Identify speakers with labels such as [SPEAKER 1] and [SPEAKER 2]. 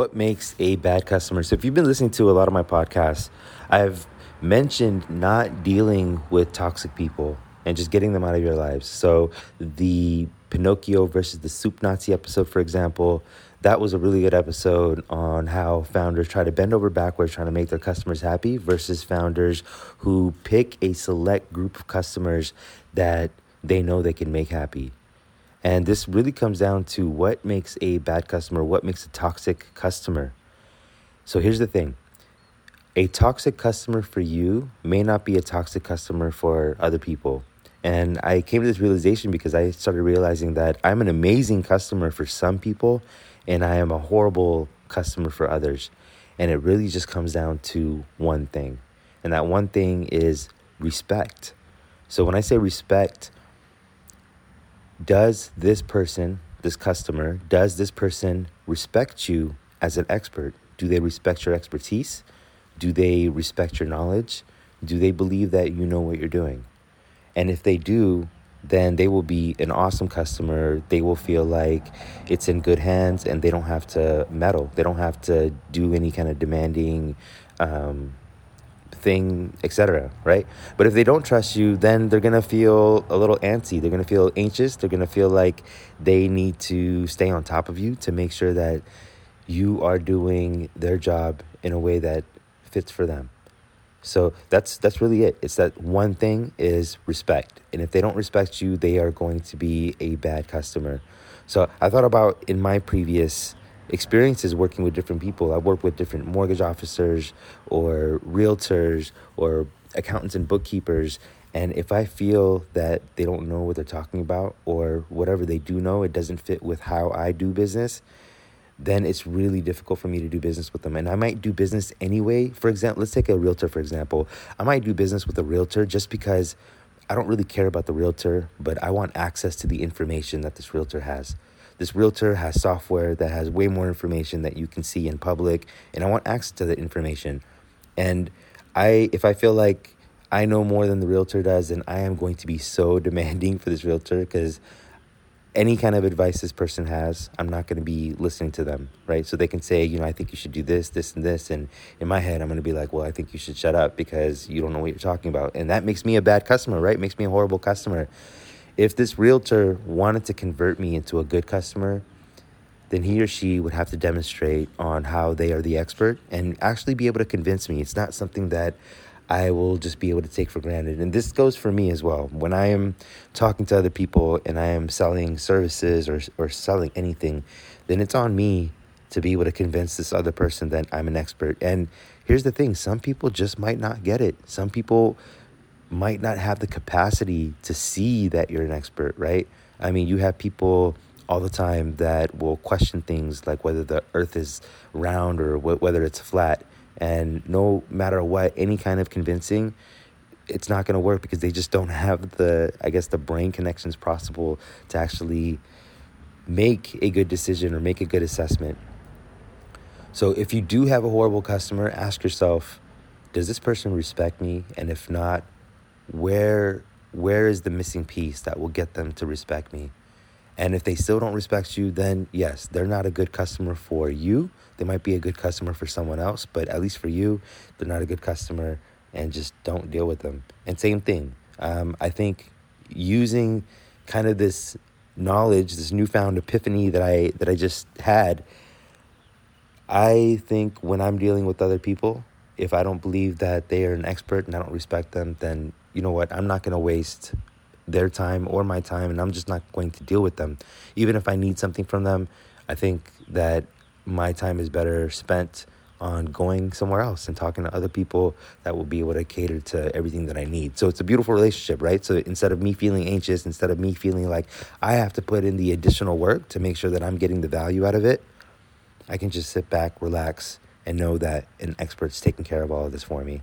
[SPEAKER 1] what makes a bad customer? So, if you've been listening to a lot of my podcasts, I've mentioned not dealing with toxic people and just getting them out of your lives. So, the Pinocchio versus the Soup Nazi episode, for example, that was a really good episode on how founders try to bend over backwards trying to make their customers happy versus founders who pick a select group of customers that they know they can make happy. And this really comes down to what makes a bad customer, what makes a toxic customer. So here's the thing a toxic customer for you may not be a toxic customer for other people. And I came to this realization because I started realizing that I'm an amazing customer for some people and I am a horrible customer for others. And it really just comes down to one thing. And that one thing is respect. So when I say respect, does this person, this customer, does this person respect you as an expert? Do they respect your expertise? Do they respect your knowledge? Do they believe that you know what you're doing? And if they do, then they will be an awesome customer. They will feel like it's in good hands and they don't have to meddle. They don't have to do any kind of demanding um, thing, etc. Right? But if they don't trust you, then they're gonna feel a little antsy. They're gonna feel anxious. They're gonna feel like they need to stay on top of you to make sure that you are doing their job in a way that fits for them. So that's that's really it. It's that one thing is respect. And if they don't respect you, they are going to be a bad customer. So I thought about in my previous experiences working with different people. I worked with different mortgage officers or realtors or accountants and bookkeepers. And if I feel that they don't know what they're talking about or whatever they do know, it doesn't fit with how I do business, then it's really difficult for me to do business with them. And I might do business anyway. For example, let's take a realtor, for example. I might do business with a realtor just because I don't really care about the realtor, but I want access to the information that this realtor has. This realtor has software that has way more information that you can see in public, and I want access to the information. And I, if I feel like I know more than the realtor does, then I am going to be so demanding for this realtor because any kind of advice this person has, I'm not going to be listening to them, right? So they can say, you know, I think you should do this, this, and this. And in my head, I'm going to be like, well, I think you should shut up because you don't know what you're talking about. And that makes me a bad customer, right? Makes me a horrible customer. If this realtor wanted to convert me into a good customer, then he or she would have to demonstrate on how they are the expert and actually be able to convince me. It's not something that I will just be able to take for granted. And this goes for me as well. When I am talking to other people and I am selling services or, or selling anything, then it's on me to be able to convince this other person that I'm an expert. And here's the thing some people just might not get it. Some people might not have the capacity to see that you're an expert, right? I mean, you have people all the time that will question things like whether the earth is round or wh- whether it's flat and no matter what, any kind of convincing, it's not going to work because they just don't have the, I guess, the brain connections possible to actually make a good decision or make a good assessment. So if you do have a horrible customer, ask yourself, does this person respect me? And if not, where where is the missing piece that will get them to respect me? And if they still don't respect you, then yes, they're not a good customer for you. They might be a good customer for someone else, but at least for you, they're not a good customer and just don't deal with them. And same thing. Um, I think using kind of this knowledge, this newfound epiphany that I that I just had, I think when I'm dealing with other people, if I don't believe that they are an expert and I don't respect them, then you know what? I'm not going to waste their time or my time, and I'm just not going to deal with them. Even if I need something from them, I think that my time is better spent on going somewhere else and talking to other people that will be able to cater to everything that I need. So it's a beautiful relationship, right? So instead of me feeling anxious, instead of me feeling like I have to put in the additional work to make sure that I'm getting the value out of it, I can just sit back, relax, and know that an expert's taking care of all of this for me.